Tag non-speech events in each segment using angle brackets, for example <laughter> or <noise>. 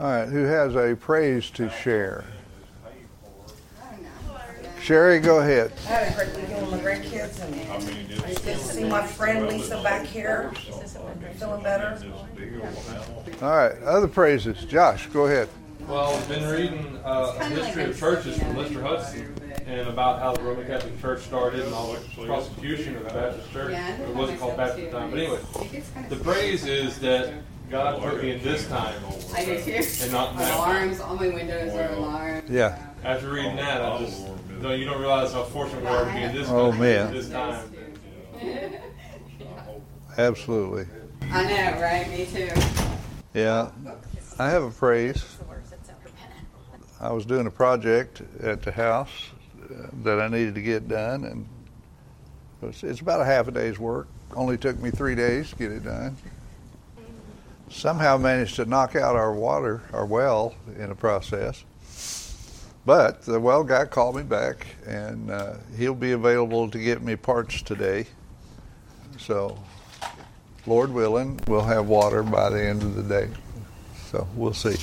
All right, who has a praise to share? Sherry, go ahead. I had a great weekend with my grandkids, and it's good to see my friend Lisa back here, feeling better. All right, other praises. Josh, go ahead. Well, I've been reading uh, a history of churches from Lister Hudson and about how the Roman Catholic Church started and all the prosecution of the Baptist Church. It wasn't called Baptist at the time. But anyway, the praise is that God put me in this time I do too. and not now. Alarms, all my windows are alarmed. Yeah. After reading that, I just, no, you don't realize how fortunate we are to be in this Oh, country man. at this time. <laughs> Absolutely. I know, right? Me too. Yeah. I have a praise. I was doing a project at the house uh, that I needed to get done, and it's, it's about a half a day's work. Only took me three days to get it done. Somehow managed to knock out our water, our well, in the process. But the well guy called me back, and uh, he'll be available to get me parts today. So, Lord willing, we'll have water by the end of the day. So we'll see.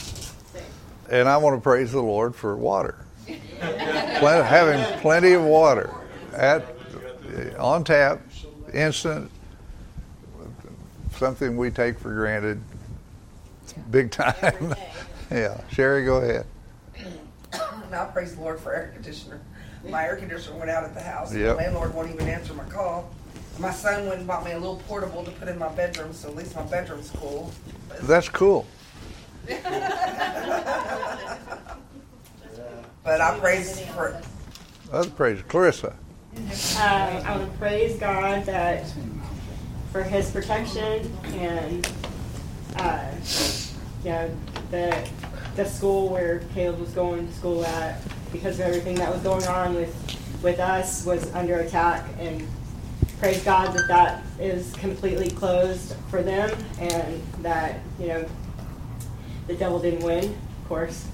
And I want to praise the Lord for water. <laughs> Plen- having plenty of water at on tap, instant, something we take for granted, big time. <laughs> yeah, Sherry, go ahead. And I praise the Lord for air conditioner. My air conditioner went out at the house. Yep. The landlord won't even answer my call. My son went and bought me a little portable to put in my bedroom, so at least my bedroom's cool. That's cool. <laughs> But I praise for Other praise, Clarissa. Um, I would praise God that for His protection and uh, you know the the school where Caleb was going to school at because of everything that was going on with with us was under attack and praise God that that is completely closed for them and that you know the devil didn't win, of course.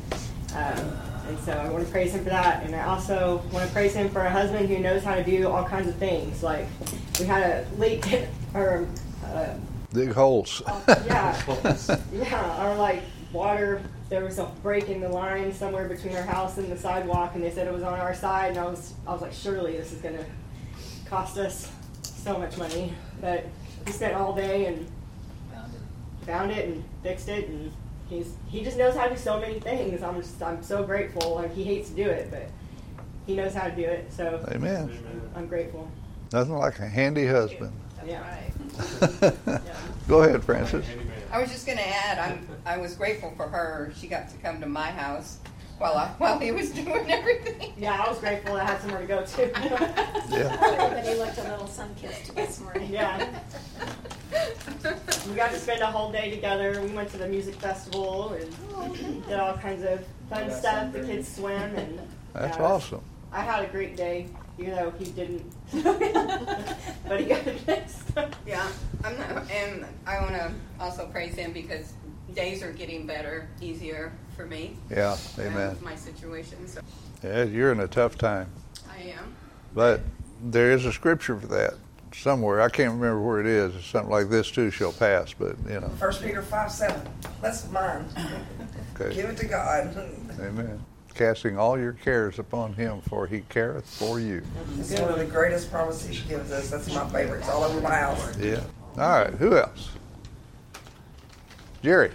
Um, and so I want to praise him for that. And I also want to praise him for a husband who knows how to do all kinds of things. Like we had a leak, <laughs> or uh, Dig holes. Oh, yeah, yeah, or like water. There was a break in the line somewhere between our house and the sidewalk, and they said it was on our side. And I was, I was like, surely this is going to cost us so much money. But we spent all day and found it and fixed it, and he's he just knows how to do so many things. I'm just I'm so grateful. Like he hates to do it, but he knows how to do it. So Amen. I'm grateful. Nothing like a handy husband. Yeah. <laughs> Go ahead, Francis. I was just going to add, I'm, I was grateful for her. She got to come to my house while I, while he was <laughs> doing everything. Yeah, I was grateful I had somewhere to go to. <laughs> Yeah. Everybody looked a little sun-kissed this morning. Yeah. we got to spend a whole day together. We went to the music festival and did all kinds of fun stuff. The kids swim and That's yeah, awesome. I had a great day, even though he didn't. <laughs> but he got it fixed. Yeah, I'm not, and I want to also praise him because days are getting better, easier for me. Yeah, amen. with my situation, so Yeah, you're in a tough time. I am. But there is a scripture for that somewhere. I can't remember where it is. It's something like this too shall pass, but you know. First Peter five seven. That's mine. <laughs> Okay. Give it to God. Amen. Casting all your cares upon him, for he careth for you. It's one of the greatest promises he gives us. That's my favorite. It's all over my house. Yeah. All right. Who else? Jerry.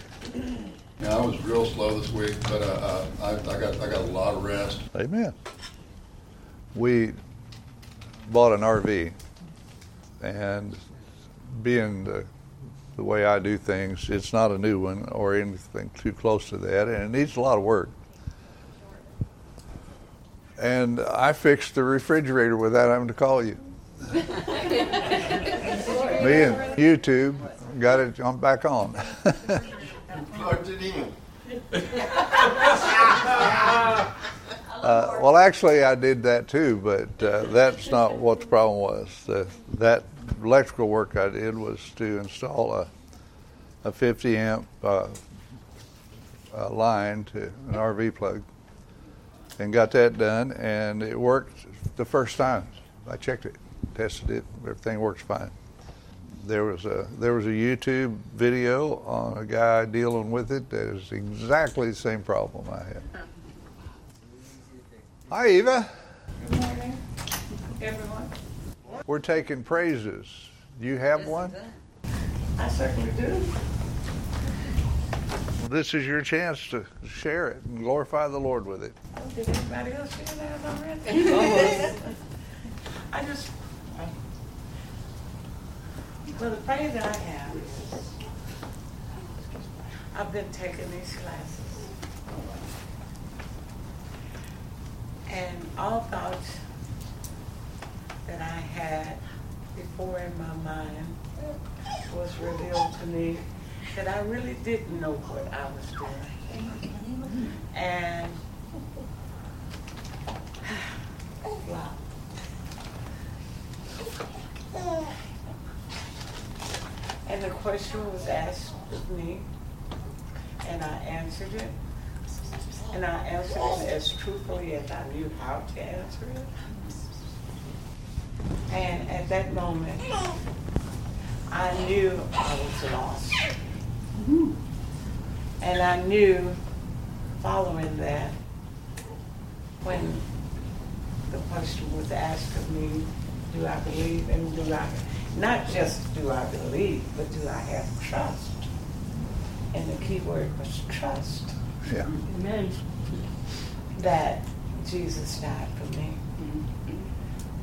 Yeah, I was real slow this week, but uh, uh, I, I got I got a lot of rest. Amen. We bought an RV, and being the, the way I do things, it's not a new one or anything too close to that, and it needs a lot of work. And I fixed the refrigerator without having to call you. <laughs> Me and YouTube got it on back on. Plugged it in. Uh, well, actually, I did that too, but uh, that's not what the problem was. The, that electrical work I did was to install a, a 50 amp uh, uh, line to an RV plug, and got that done, and it worked the first time. I checked it, tested it, everything works fine. there was a there was a YouTube video on a guy dealing with it that is exactly the same problem I had. Hi, Eva. Good morning, everyone. We're taking praises. Do you have one? I certainly do. Well, this is your chance to share it and glorify the Lord with it. Oh, did anybody else share that <laughs> already? I just, well, the praise that I have is, I've been taking these classes. And all thoughts that I had before in my mind was revealed to me that I really didn't know what I was doing. And <sighs> wow. And the question was asked of me, and I answered it. And I answered it as truthfully as I knew how to answer it. And at that moment, I knew I was lost. And I knew following that, when the question was asked of me, do I believe and do I, not just do I believe, but do I have trust? And the key word was trust. Yeah. Amen. That Jesus died for me.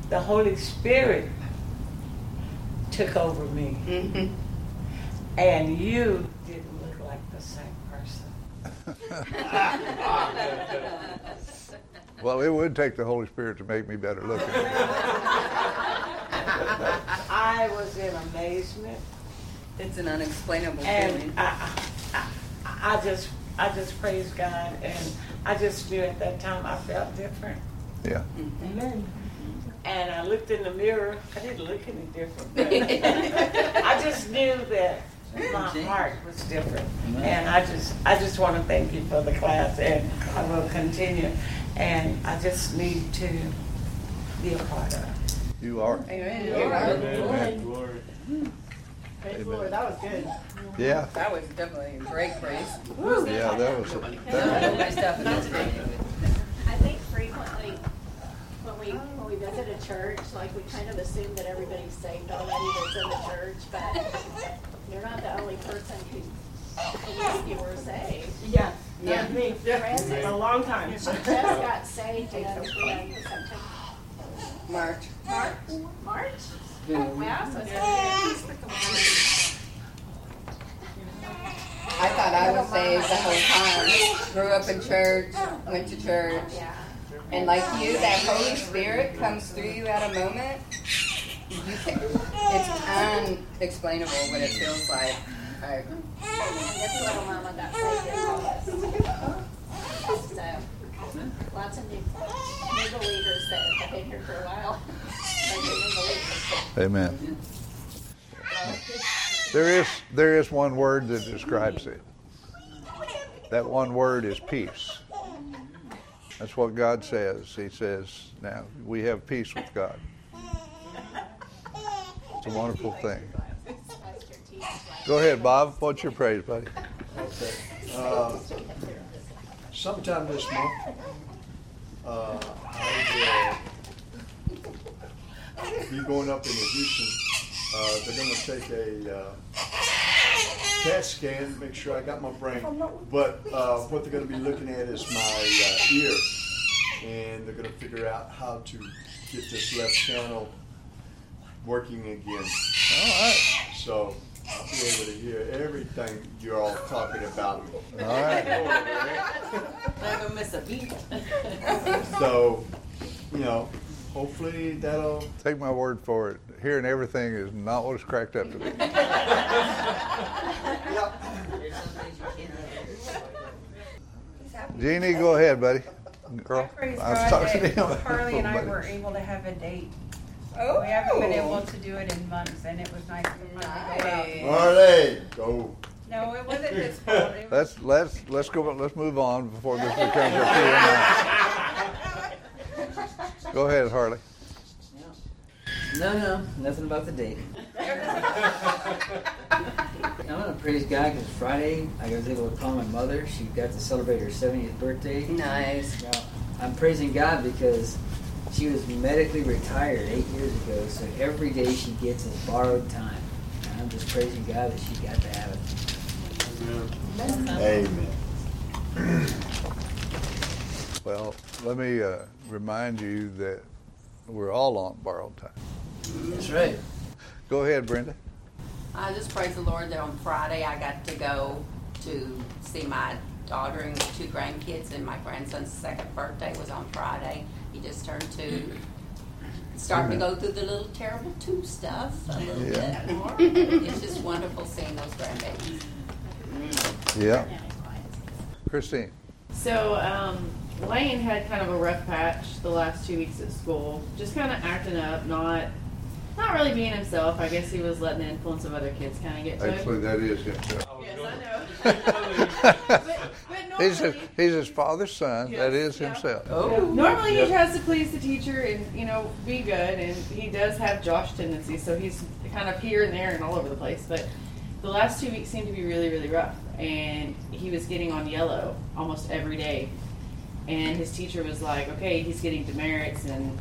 The Holy Spirit took over me. Mm-hmm. And you didn't look like the same person. <laughs> Well, it would take the Holy Spirit to make me better looking. <laughs> I was in amazement. It's an unexplainable And feeling. I, I, I just, I just praise God, and I just knew at that time I felt different. Yeah. Mm-hmm. Amen. And I looked in the mirror. I didn't look any different. But <laughs> I just knew that my heart was different. And I just, I just want to thank you for the class, and I will continue. And I just need to be a part of it. You are. Amen. Amen. Glory. Praise the Lord. That was good. Yeah. That was definitely a great praise. Yeah, that was. That, My stuff in this I think frequently when we when we visit a church, like we kind of assume that everybody's saved already that's in the church, but you're not the only person who believes you were saved. Yeah. Yeah. Um, Me. Francis, A long time. she just got saved in September. March. March. March. Yeah, oh, so it's a piece with the. I thought I was saved the whole time. Grew up in church, went to church. Yeah. And like you, that Holy Spirit comes through you at a moment. You can, it's unexplainable what it feels like. I, And this little mama got saved. So, lots of new, new believers that have been here for a while. Like the new amen. There is there is one word that describes it. That one word is peace. That's what God says. He says, "Now we have peace with God." A wonderful thing. Go ahead, Bob. What's your praise, buddy? Okay. Uh, sometime this month, uh, I will be going up into Houston. Uh, they're going to take a uh, CAT scan, make sure I got my brain. But uh, what they're going to be looking at is my uh, ear, and they're going to figure out how to get this left channel working again. All right. So I'll be able to hear everything you're all talking about. All right. Never miss a beat. <laughs> So, you know, hopefully that'll. Take my word for it. Hearing everything is not what it's cracked up to be. <laughs> Jeannie, go ahead, buddy. Girl. I was talking to him. Carly and I <laughs> were able to have a date. Oh. We haven't been able to do it in months, and it was nice to finally go out. Nice. Marley, go. No, it wasn't his fault. It was, Let's let's let's go. Let's move on before this becomes a Q&A. Go ahead, Harley. No, no, nothing about the date. <laughs> I'm gonna praise God because Friday I was able to call my mother. She got to celebrate her 70th birthday. Nice. Now, I'm praising God because she was medically retired eight years ago, so every day she gets is borrowed time. And I'm just praising God that she got to have it. Amen. <clears throat> Well, let me uh, remind you that we're all on borrowed time. That's right. Go ahead, Brenda. I just praise the Lord that on Friday I got to go to see my daughter and two grandkids, and my grandson's second birthday was on Friday. He just turned two. Starting to go through the little terrible two stuff a little Yeah. bit more. It's just wonderful seeing those grandbabies. Yeah. Christine. So, um, Lane had kind of a rough patch the last two weeks at school. Just kind of acting up, not not really being himself. I guess he was letting the influence of other kids kind of get to Actually, him. that is himself. Yes, I know. <laughs> <laughs> but, but He's his, he's his father's son. That is yeah. himself. Oh. normally he Yep. tries to please the teacher and you know be good, and he does have Josh tendencies, so he's kind of here and there and all over the place. But the last two weeks seemed to be really, really rough, and he was getting on yellow almost every day. And his teacher was like, "Okay, he's getting demerits," and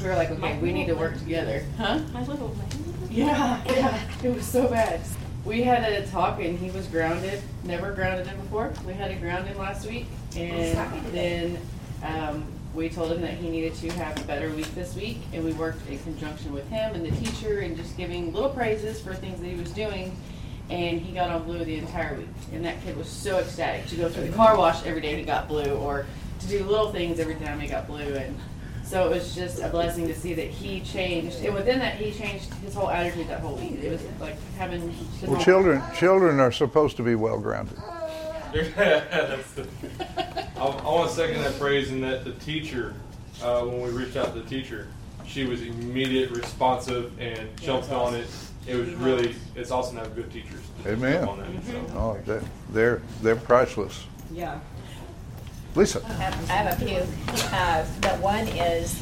we were like, "Okay, we need to work together." Huh? My little man. Yeah, <laughs> yeah, it was so bad. We had a talk, and he was grounded. Never grounded him before. We had to ground him last week, and then um, we told him that he needed to have a better week this week. And we worked in conjunction with him and the teacher, and just giving little praises for things that he was doing. And he got on blue the entire week, and that kid was so ecstatic to go through the car wash every day he got blue, or to do little things every time he got blue, and so it was just a blessing to see that he changed, and within that, he changed his whole attitude that whole week. It was like having. Well, whole- children children are supposed to be well grounded. <laughs> That's the, I, I want to second that phrase in that the teacher, uh, when we reached out to the teacher, she was immediate, responsive, and jumped on it. It was really, it's awesome to have good teachers. Amen. on that, so. Oh, they're they're priceless. Yeah. Lisa. I have I have a few. Uh, the one is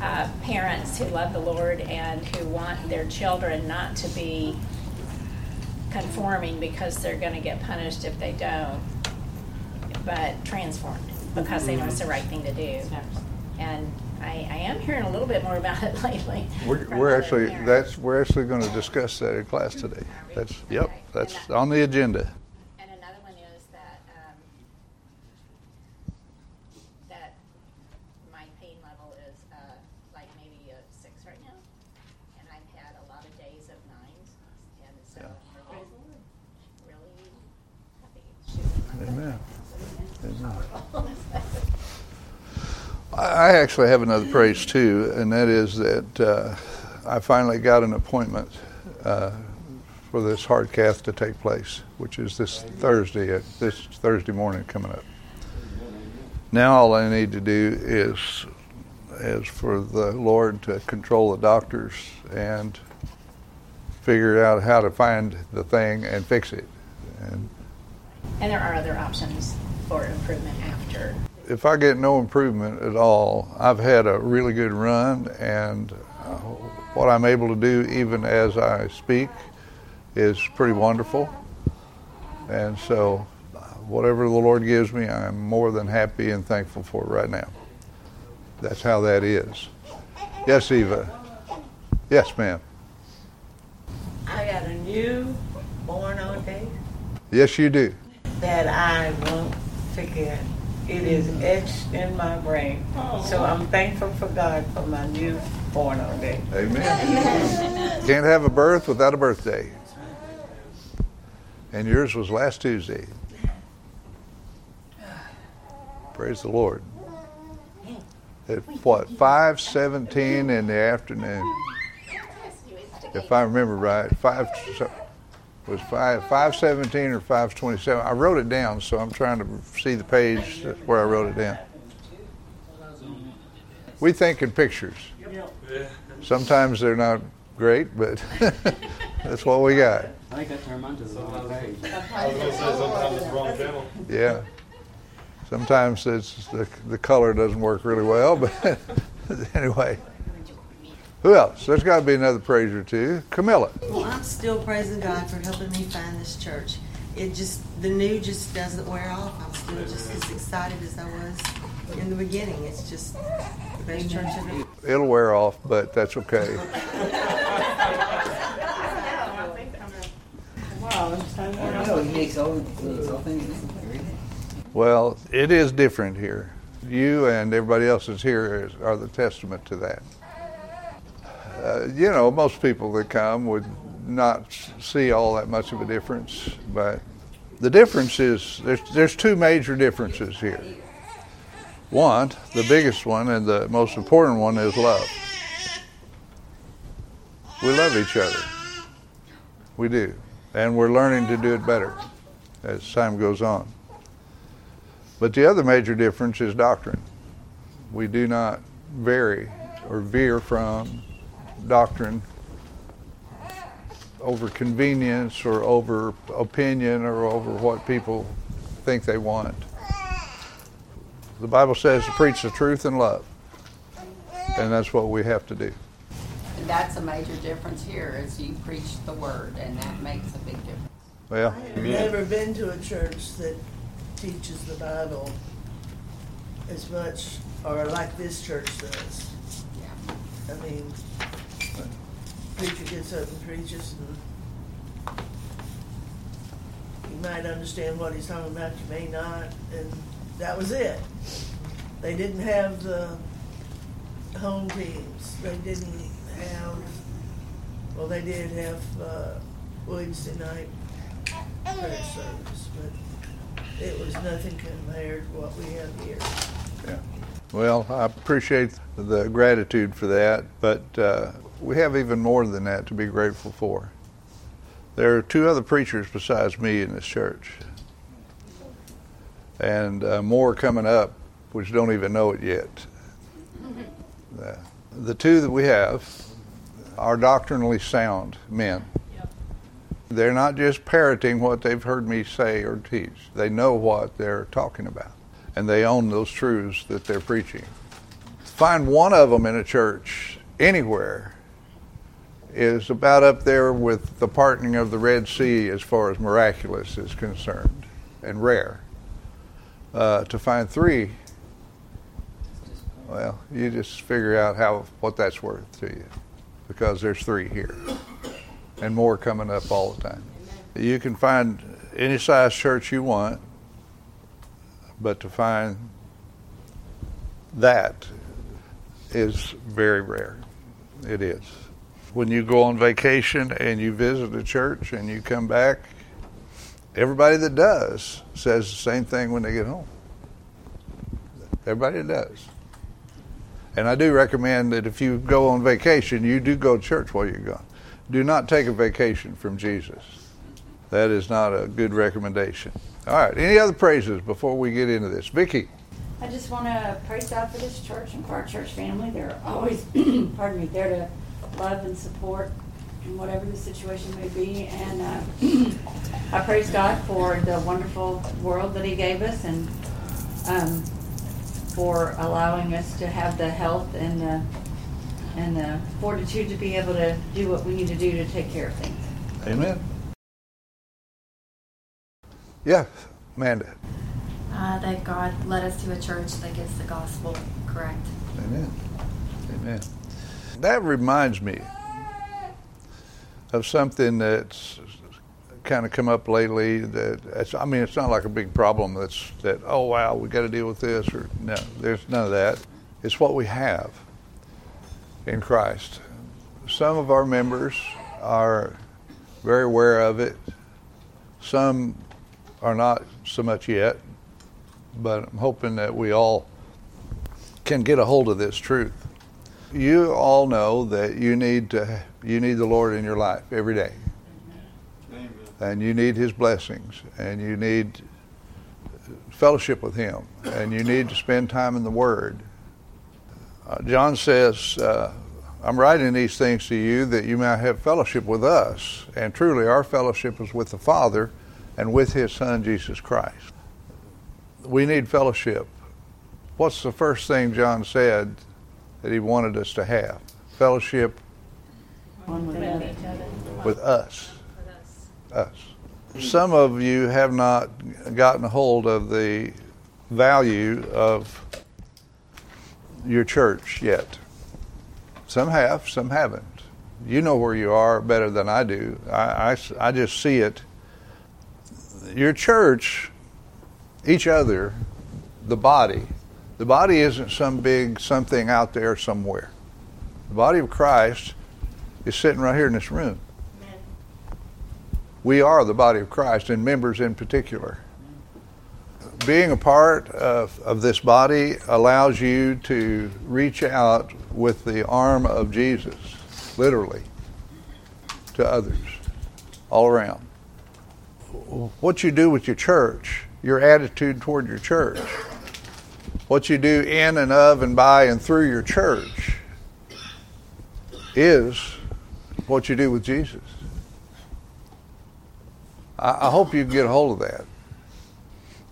uh, parents who love the Lord and who want their children not to be conforming because they're going to get punished if they don't, but transformed because they know it's the right thing to do. And I, I am hearing a little bit more about it <laughs> lately. We're, we're actually parents. that's we're actually going to discuss that in class today. That's yep. That's on the agenda. And another one is that, um, that my pain level is, uh, like maybe a six right now. And I've had a lot of days of nines, and so I'm really, really happy shooting my Amen. Amen. I actually have another praise too, and that is that uh, I finally got an appointment uh, for this heart cath to take place, which is this Thursday, uh, this Thursday morning coming up. Now all I need to do is, is for the Lord to control the doctors and figure out how to find the thing and fix it. And And there are other options for improvement after. If I get no improvement at all, I've had a really good run, and uh, what I'm able to do, even as I speak, is pretty wonderful. And so, whatever the Lord gives me, I'm more than happy and thankful for right now. That's how that is. Yes, Eva. Yes, ma'am. I got a new born on day Yes, you do. that I won't forget. It is etched in my brain. So I'm thankful for God for my new born on day. Amen. Can't have a birth without a birthday. And yours was last Tuesday. Praise the Lord. At what, 5:17 in the afternoon. If I remember right, 5 was 5 5:17 or 5:27. I wrote it down, so I'm trying to see the page where I wrote it down. We think in pictures. Sometimes they're not great, but <laughs> that's what we got. I think I turned mine to the wrong page. I was going to say sometimes it's the wrong channel. Yeah. Sometimes it's the, the color doesn't work really well, but <laughs> anyway. Who else? There's got to be another praise or two. Camilla. Well, I'm still praising God for helping me find this church. It just, the new just doesn't wear off. I'm still just as excited as I was in the beginning. It's just the best church ever. It'll wear off, but that's okay. No, he makes all, he makes all things new. Well, it is different here. You and everybody else is here are the testament to that. Uh, you know, most people that come would not see all that much of a difference, but the difference is there's, there's two major differences here. One, the biggest one and the most important one is love. We love each other. We do. And we're learning to do it better as time goes on. But the other major difference is doctrine. We do not vary or veer from doctrine over convenience or over opinion or over what people think they want. The Bible says to preach the truth in love, and that's what we have to do. And that's a major difference here, is you preach the word, and that makes a big difference. Well, I've never been to a church that teaches the Bible as much, or like this church does. Yeah. I mean, preacher gets up and preaches, and you might understand what he's talking about, you may not, and that was it. They didn't have the home teams. They didn't have. Well, they did have uh, Wednesday night prayer service, but it was nothing compared to what we have here. Yeah. Well, I appreciate the gratitude for that, but uh, we have even more than that to be grateful for. There are two other preachers besides me in this church, and uh, more coming up, which don't even know it yet. Uh, the two that we have are doctrinally sound men. They're not just parroting what they've heard me say or teach. They know what they're talking about, and they own those truths that they're preaching. Find one of them in a church anywhere is about up there with the parting of the Red Sea as far as miraculous is concerned, and rare. Uh, to find three, well, you just figure out how what that's worth to you, because there's three here and more coming up all the time. You can find any size church you want, but to find that is very rare. It is. When you go on vacation and you visit a church and you come back, everybody that does says the same thing when they get home. Everybody does. And I do recommend that if you go on vacation, you do go to church while you're gone do not take a vacation from Jesus. That is not a good recommendation. All right, any other praises before we get into this? Vicki. I just want to praise God for this church and for our church family. They're always, <clears throat> pardon me, there to love and support in whatever the situation may be. And uh, <clears throat> I praise God for the wonderful world that He gave us and um, for allowing us to have the health and the and the fortitude to be able to do what we need to do to take care of things. Amen. Yeah, Amanda. Uh, that God led us to a church that gets the gospel correct. Amen. Amen. That reminds me of something that's kind of come up lately. That I mean, it's not like a big problem. That's that. Oh wow, we got to deal with this. Or no, there's none of that. It's what we have in Christ. Some of our members are very aware of it. Some are not so much yet, but I'm hoping that we all can get a hold of this truth. You all know that you need to you need the Lord in your life every day. Amen. And you need his blessings and you need fellowship with him and you need to spend time in the word uh, John says, uh, I'm writing these things to you that you may have fellowship with us. And truly, our fellowship is with the Father and with His Son, Jesus Christ. We need fellowship. What's the first thing John said that he wanted us to have? fellowship with, with us. Us. Some of you have not gotten a hold of the value of your church yet. Some have, some haven't. You know where you are better than I do. I, I, I just see it. Your church, each other, the body, the body isn't some big something out there somewhere. The body of Christ is sitting right here in this room. We are the body of Christ, and members in particular. Being a part of, of this body allows you to reach out with the arm of Jesus, literally, to others all around. What you do with your church, your attitude toward your church, what you do in and of and by and through your church is what you do with Jesus. I, I hope you get a hold of that.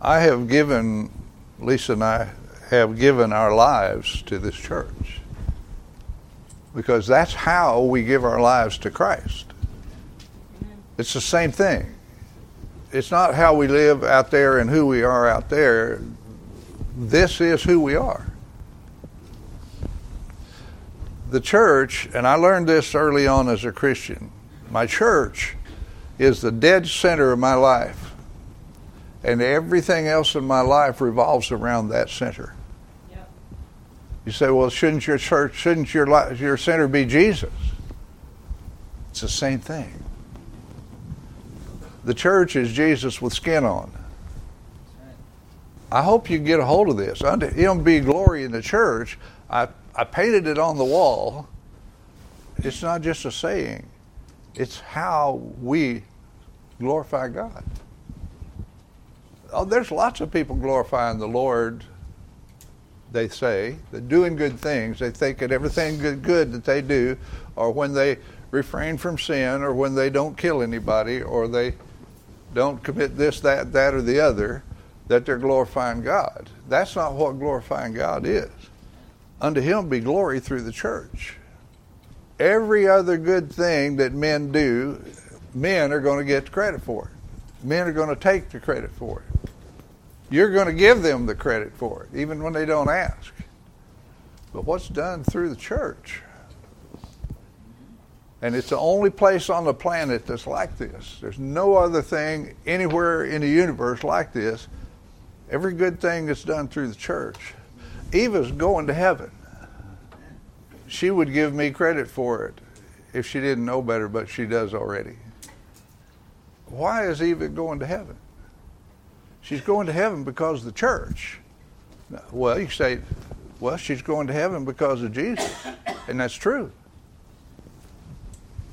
I have given, Lisa and I have given our lives to this church because that's how we give our lives to Christ. It's the same thing. It's not how we live out there and who we are out there. This is who we are. The church, and I learned this early on as a Christian, my church is the dead center of my life. And everything else in my life revolves around that center. Yep. You say, well, shouldn't your church, shouldn't your, your center be Jesus? It's the same thing. The church is Jesus with skin on. I hope you get a hold of this. It'll be glory in the church. I, I painted it on the wall. It's not just a saying, it's how we glorify God. Oh, there's lots of people glorifying the Lord, they say. They're doing good things. They think that everything good, good that they do, or when they refrain from sin, or when they don't kill anybody, or they don't commit this, that, that, or the other, that they're glorifying God. That's not what glorifying God is. Unto him be glory through the church. Every other good thing that men do, men are going to get the credit for it. Men are going to take the credit for it. You're going to give them the credit for it, even when they don't ask. But what's done through the church? And it's the only place on the planet that's like this. There's no other thing anywhere in the universe like this. Every good thing is done through the church. Eva's going to heaven. She would give me credit for it if she didn't know better, but she does already. Why is Eva going to heaven? She's going to heaven because of the church. Well, you say, well, she's going to heaven because of Jesus, and that's true.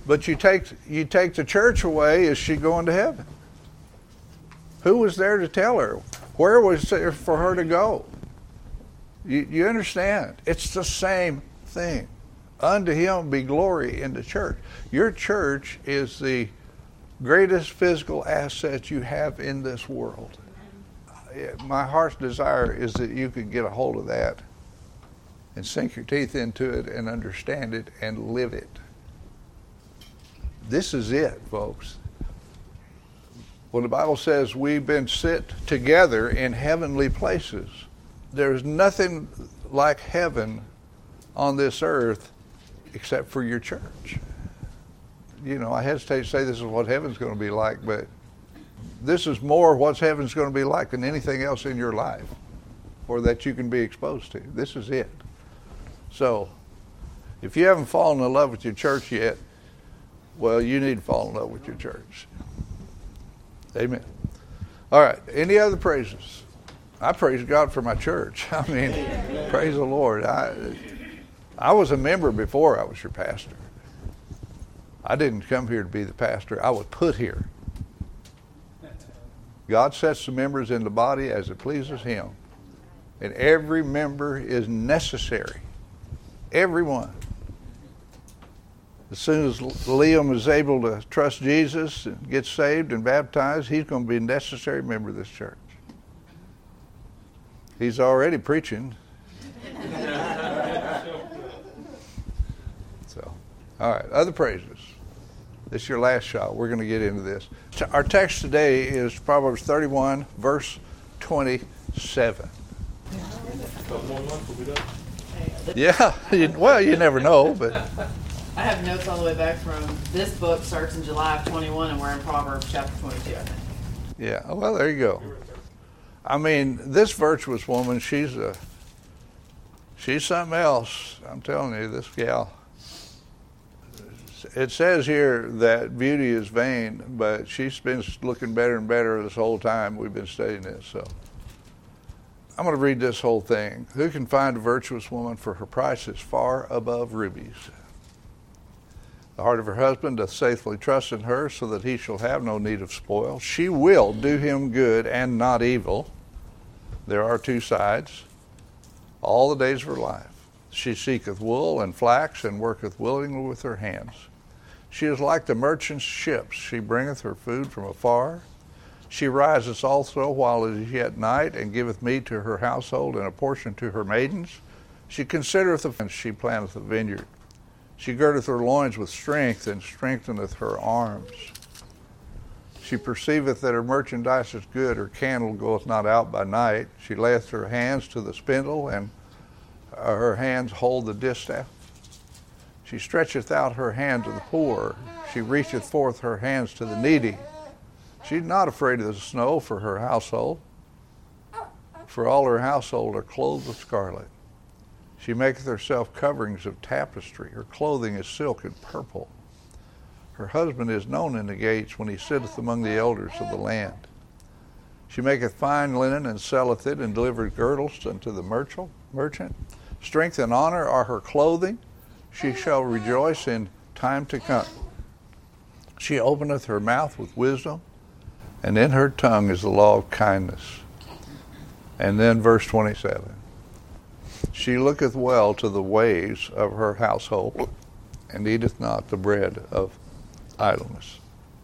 But you take you take the church away, is she going to heaven? Who was there to tell her? Where was there for her to go? You, you understand? It's the same thing. Unto him be glory in the church. Your church is the greatest physical asset you have in this world. My heart's desire is that you could get a hold of that and sink your teeth into it and understand it and live it. This is it, folks. When the Bible says we've been sit together in heavenly places, there's nothing like heaven on this earth except for your church. You know, I hesitate to say this is what heaven's going to be like, but this is more what heaven's going to be like than anything else in your life or that you can be exposed to. This is it. So, if you haven't fallen in love with your church yet, well, you need to fall in love with your church. Amen. All right. Any other praises? I praise God for my church. <laughs> I mean, praise the Lord. I, I was a member before I was your pastor. I didn't come here to be the pastor. I was put here. God sets the members in the body as it pleases Him. And every member is necessary. Everyone as soon as Liam is able to trust Jesus and get saved and baptized, he's going to be a necessary member of this church. He's already preaching. <laughs> So, all right, other praises. This is your last shot. We're going to get into this. Our text today is Proverbs 31, verse 27. Yeah, <laughs> well, you never know, but. I have notes all the way back from this book starts in July of 21, and we're in Proverbs chapter 22, I think. Yeah, well, there you go. I mean, this virtuous woman, she's a, she's something else. I'm telling you, this gal. It says here that beauty is vain, but she's been looking better and better this whole time we've been studying this. So I'm going to read this whole thing. Who can find a virtuous woman for her price is far above rubies? The heart of her husband doth faithfully trust in her, so that he shall have no need of spoil. She will do him good and not evil. There are two sides. All the days of her life. She seeketh wool and flax, and worketh willingly with her hands. She is like the merchant's ships. She bringeth her food from afar. She riseth also while it is yet night, and giveth meat to her household, and a portion to her maidens. She considereth the fence, she planteth a vineyard. She girdeth her loins with strength, and strengtheneth her arms. She perceiveth that her merchandise is good, her candle goeth not out by night. She layeth her hands to the spindle, and uh, her hands hold the distaff. She stretcheth out her hand to the poor. She reacheth forth her hands to the needy. She's not afraid of the snow for her household, for all her household are clothed with scarlet. She maketh herself coverings of tapestry. Her clothing is silk and purple. Her husband is known in the gates when he sitteth among the elders of the land. She maketh fine linen and selleth it, and delivereth girdles unto the merchant. Strength and honor are her clothing she shall rejoice in time to come. She openeth her mouth with wisdom, and in her tongue is the law of kindness. And then verse 27 She looketh well to the ways of her household, and eateth not the bread of idleness.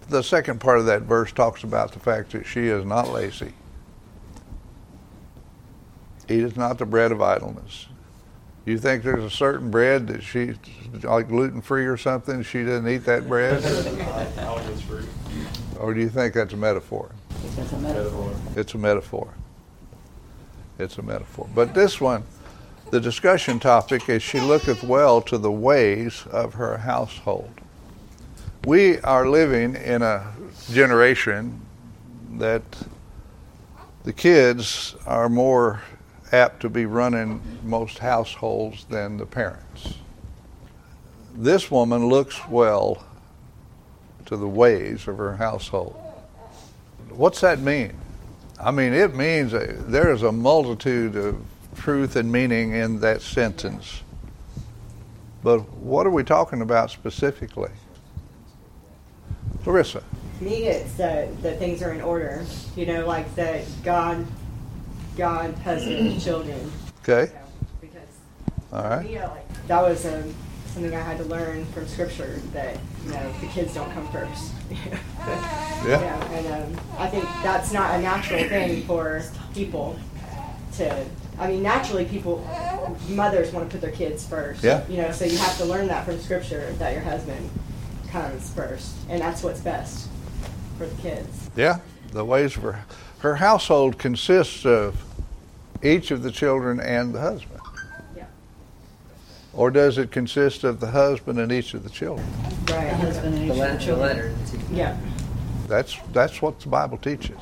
The second part of that verse talks about the fact that she is not lazy. Eateth not the bread of idleness. You think there's a certain bread that she, like gluten free or something, she doesn't eat that bread? <laughs> or do you think that's a metaphor? It's a metaphor. It's a metaphor. It's a metaphor. But this one, the discussion topic is she looketh well to the ways of her household. We are living in a generation that the kids are more apt to be running most households than the parents. This woman looks well to the ways of her household. What's that mean? I mean, it means there is a multitude of truth and meaning in that sentence. But what are we talking about specifically? Clarissa. Me, it's that, that things are in order. You know, like that God God, husband, <clears throat> children. Okay. because All right. me, like, that was um, something I had to learn from Scripture that you know the kids don't come first. <laughs> yeah. yeah. And um, I think that's not a natural thing for people to. I mean, naturally, people, mothers want to put their kids first. Yeah. You know, so you have to learn that from Scripture that your husband comes first, and that's what's best for the kids. Yeah. The ways of her, her household consists of each of the children and the husband? Yeah. Or does it consist of the husband and each of the children? Right, the husband and each the, of the children. letter. Yeah. That's that's what the Bible teaches.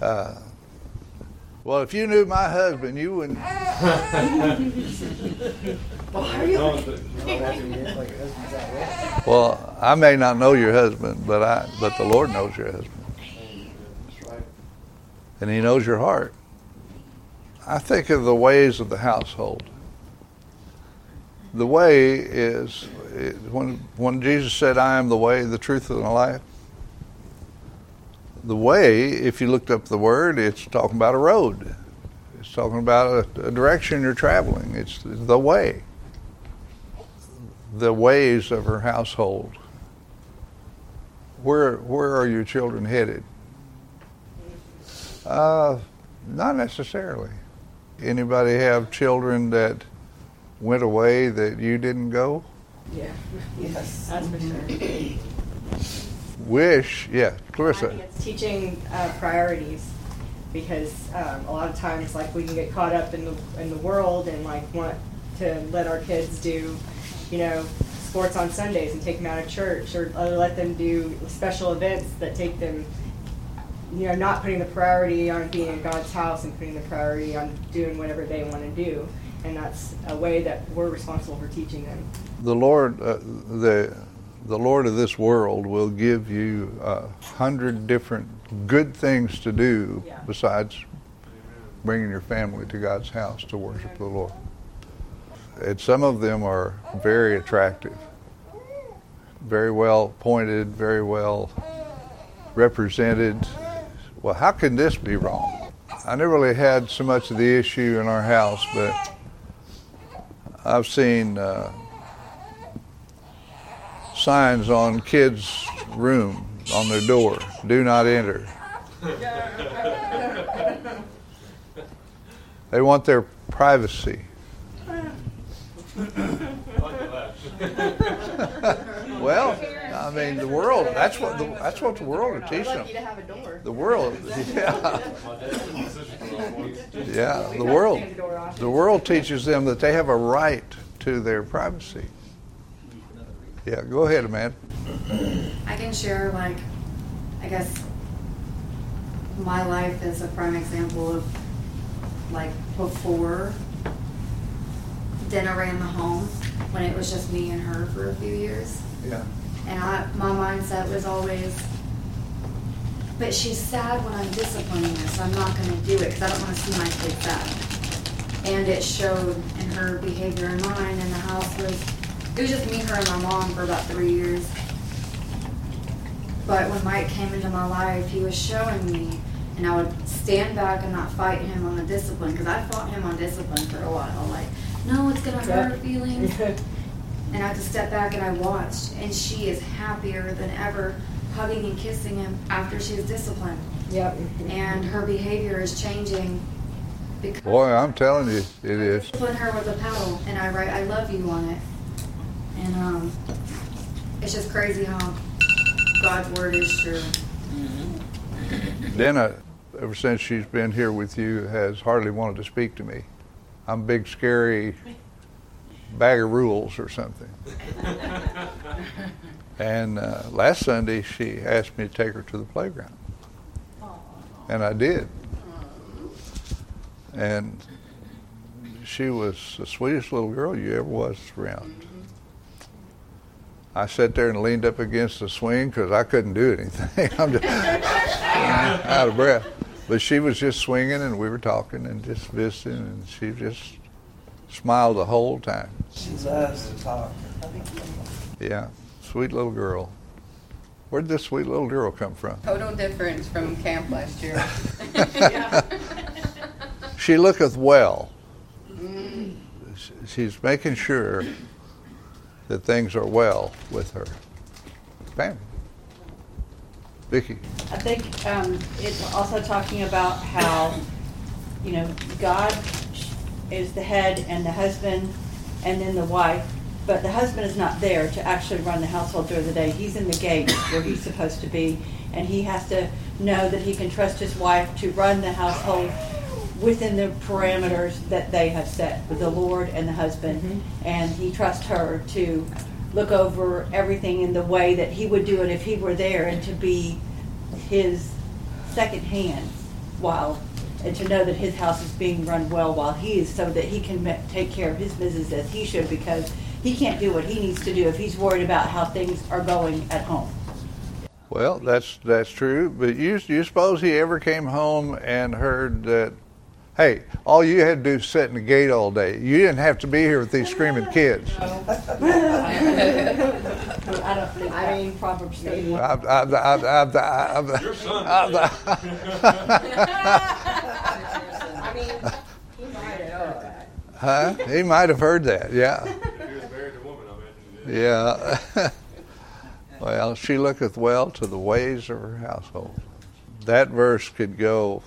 Uh, well, if you knew my husband, you wouldn't. well, I may not know your husband, but I but the Lord knows your husband and He knows your heart. I think of the ways of the household. The way is when when Jesus said, "I am the way, the truth, and the life." The way, if you looked up the word, it's talking about a road. It's talking about a, a direction you're traveling. It's the way. The ways of her household. Where where are your children headed? Uh, not necessarily. Anybody have children that went away that you didn't go? Yeah. <laughs> Yes. That's for sure. Wish, yeah, Clarissa. It's teaching uh, priorities because um, a lot of times, like we can get caught up in the in the world and like want to let our kids do, you know, sports on Sundays and take them out of church, or, or let them do special events that take them. You know, not putting the priority on being in God's house and putting the priority on doing whatever they want to do, and that's a way that we're responsible for teaching them. The Lord, uh, the the Lord of this world will give you a hundred different good things to do yeah. besides bringing your family to God's house to worship the Lord. And some of them are very attractive, very well pointed, very well represented. Well, how can this be wrong? I never really had so much of the issue in our house, but I've seen. Uh, signs on kids' room on their door do not enter. They want their privacy. well, I mean, the world, that's what the, that's what the world is teaching them. The world, yeah. <laughs> Yeah, the world. The world teaches them that they have a right to their privacy. Yeah, go ahead, Amanda. I can share, like, I guess my life is a prime example of, like, before dinner ran the home when it was just me and her for a few years. Yeah. And I, my mindset was always, but she's sad when I'm disciplining her, so I'm not going to do it because I don't want to see my kid sad. And it showed in her behavior and mine, and the house was it was just me, her, and my mom for about three years. But when Mike came into my life, he was showing me, and I would stand back and not fight him on the discipline because I fought him on discipline for a while. Like, no, it's gonna hurt her feelings. <laughs> and I had to step back and I watched, and she is happier than ever, hugging and kissing him after she's disciplined. Yep. And her behavior is changing. Boy, I'm telling you, it is. Discipline her with a paddle, and I write "I love you" on it. And um, it's just crazy how God's word is true. Mm-hmm. Dana, ever since she's been here with you, has hardly wanted to speak to me. I'm big, scary bag of rules or something. <laughs> and uh, last Sunday, she asked me to take her to the playground. And I did. And she was the sweetest little girl you ever was around. I sat there and leaned up against the swing because I couldn't do anything. <laughs> I'm just <laughs> out of breath. But she was just swinging, and we were talking and just visiting, and she just smiled the whole time. She loves to talk. Yeah, sweet little girl. Where did this sweet little girl come from? Total difference from camp last year. <laughs> she looketh well. Mm. She's making sure that things are well with her. Bam. Vicki. I think um, it's also talking about how, you know, God is the head and the husband and then the wife, but the husband is not there to actually run the household during the day. He's in the gate where he's supposed to be, and he has to know that he can trust his wife to run the household within the parameters that they have set with the Lord and the husband, mm-hmm. and he trusts her to look over everything in the way that he would do it if he were there, and to be his second hand while and to know that his house is being run well while he is so that he can take care of his business as he should because he can't do what he needs to do if he's worried about how things are going at home. Well, that's that's true. But you you suppose he ever came home and heard that Hey, all you had to do was sit in the gate all day. You didn't have to be here with these screaming kids. <laughs> I don't think. I mean, Proverbs say. Huh? He might have heard that. He might have heard that. Yeah. <laughs> Yeah. <laughs> well, she looketh well to the ways of her household. That verse could go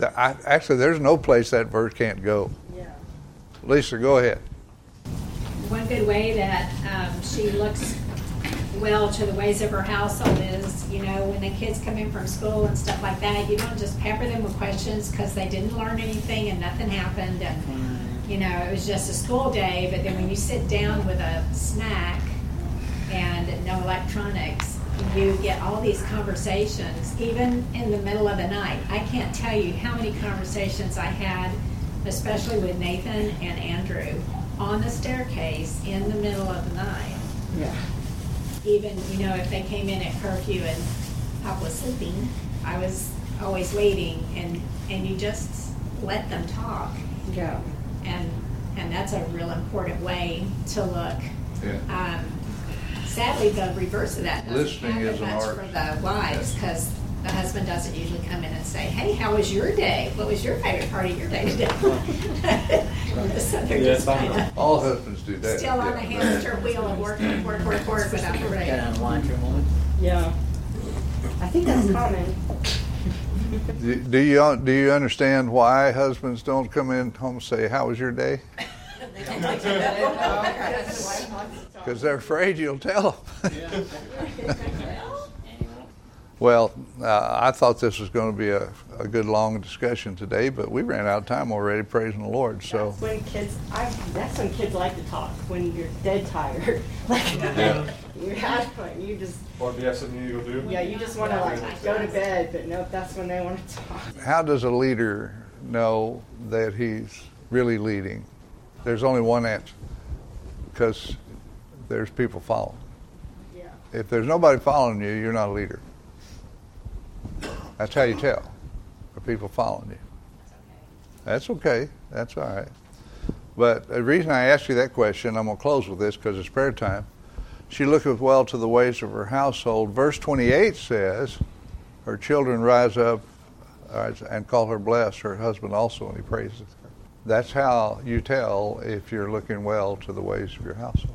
I, actually, there's no place that verse can't go. Yeah. Lisa, go ahead. One good way that um, she looks well to the ways of her household is, you know, when the kids come in from school and stuff like that, you don't just pepper them with questions because they didn't learn anything and nothing happened and, you know, it was just a school day. But then when you sit down with a snack and no electronics, you get all these conversations, even in the middle of the night. I can't tell you how many conversations I had, especially with Nathan and Andrew, on the staircase in the middle of the night. Yeah. Even, you know, if they came in at curfew and Pop was sleeping, I was always waiting and, and you just let them talk. Yeah. And, and that's a real important way to look. Yeah. Um, sadly, the reverse of that doesn't Listening happen is an much art. for the wives because the husband doesn't usually come in and say, "Hey, how was your day? What was your favorite part of your day today?" <laughs> so they're just kind All husbands do that. still on the yeah. hamster wheel of work, work, work, work without a break. Got on laundry woman. Yeah. I think that's common. Do do you, do you understand why husbands don't come in home and say, how was your day? <laughs> Because they're afraid you'll tell them. <laughs> Well, uh, I thought this was going to be a, a good long discussion today, but we ran out of time already, praising the Lord. So, That's when kids, I, that's when kids like to talk, when you're dead tired. <laughs> Like, Yeah. <laughs> you have, you just, Or if you have something you need to do. yeah, you just want to like go to bed, but nope, that's when they want to talk. how does a leader know that he's really leading? There's only one answer because there's people following. Yeah. If there's nobody following you, you're not a leader. That's how you tell. Are people following you? That's okay. That's all right. But the reason I asked you that question, I'm going to close with this because it's prayer time. She looketh well to the ways of her household. Verse 28 says, Her children rise up and call her blessed, her husband also, and he praises her. That's how you tell if you're looking well to the ways of your household.